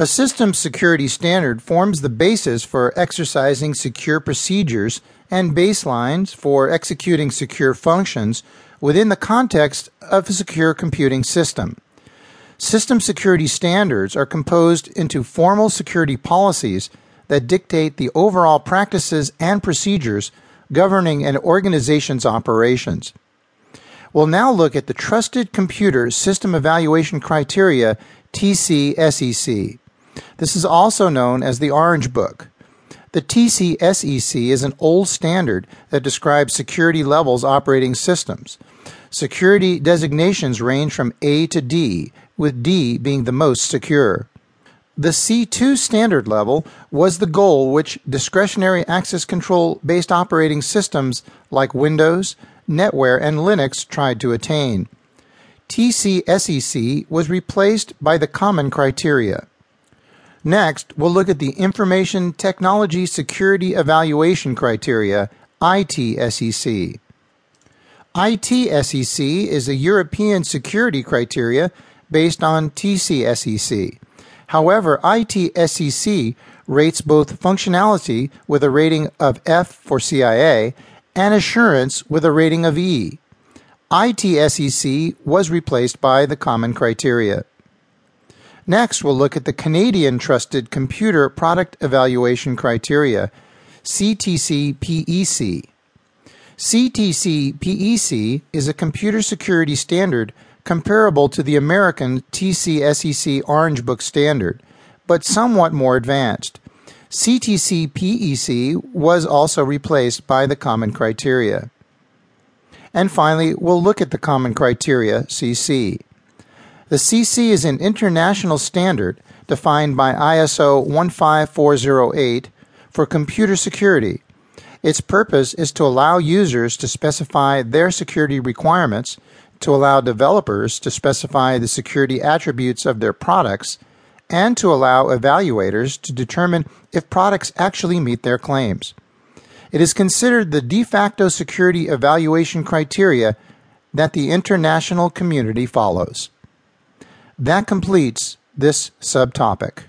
A system security standard forms the basis for exercising secure procedures and baselines for executing secure functions within the context of a secure computing system. System security standards are composed into formal security policies that dictate the overall practices and procedures governing an organization's operations. We'll now look at the Trusted Computer System Evaluation Criteria TCSEC. This is also known as the Orange Book. The TCSEC is an old standard that describes security levels operating systems. Security designations range from A to D, with D being the most secure. The C2 standard level was the goal which discretionary access control based operating systems like Windows, NetWare, and Linux tried to attain. TCSEC was replaced by the Common Criteria. Next, we'll look at the Information Technology Security Evaluation Criteria, ITSEC. ITSEC is a European security criteria based on TCSEC. However, ITSEC rates both functionality with a rating of F for CIA and assurance with a rating of E. ITSEC was replaced by the common criteria. Next, we'll look at the Canadian Trusted Computer Product Evaluation Criteria, CTC PEC. CTC PEC is a computer security standard comparable to the American TCSEC Orange Book standard, but somewhat more advanced. CTC PEC was also replaced by the Common Criteria. And finally, we'll look at the Common Criteria, CC. The CC is an international standard defined by ISO 15408 for computer security. Its purpose is to allow users to specify their security requirements, to allow developers to specify the security attributes of their products, and to allow evaluators to determine if products actually meet their claims. It is considered the de facto security evaluation criteria that the international community follows. That completes this subtopic.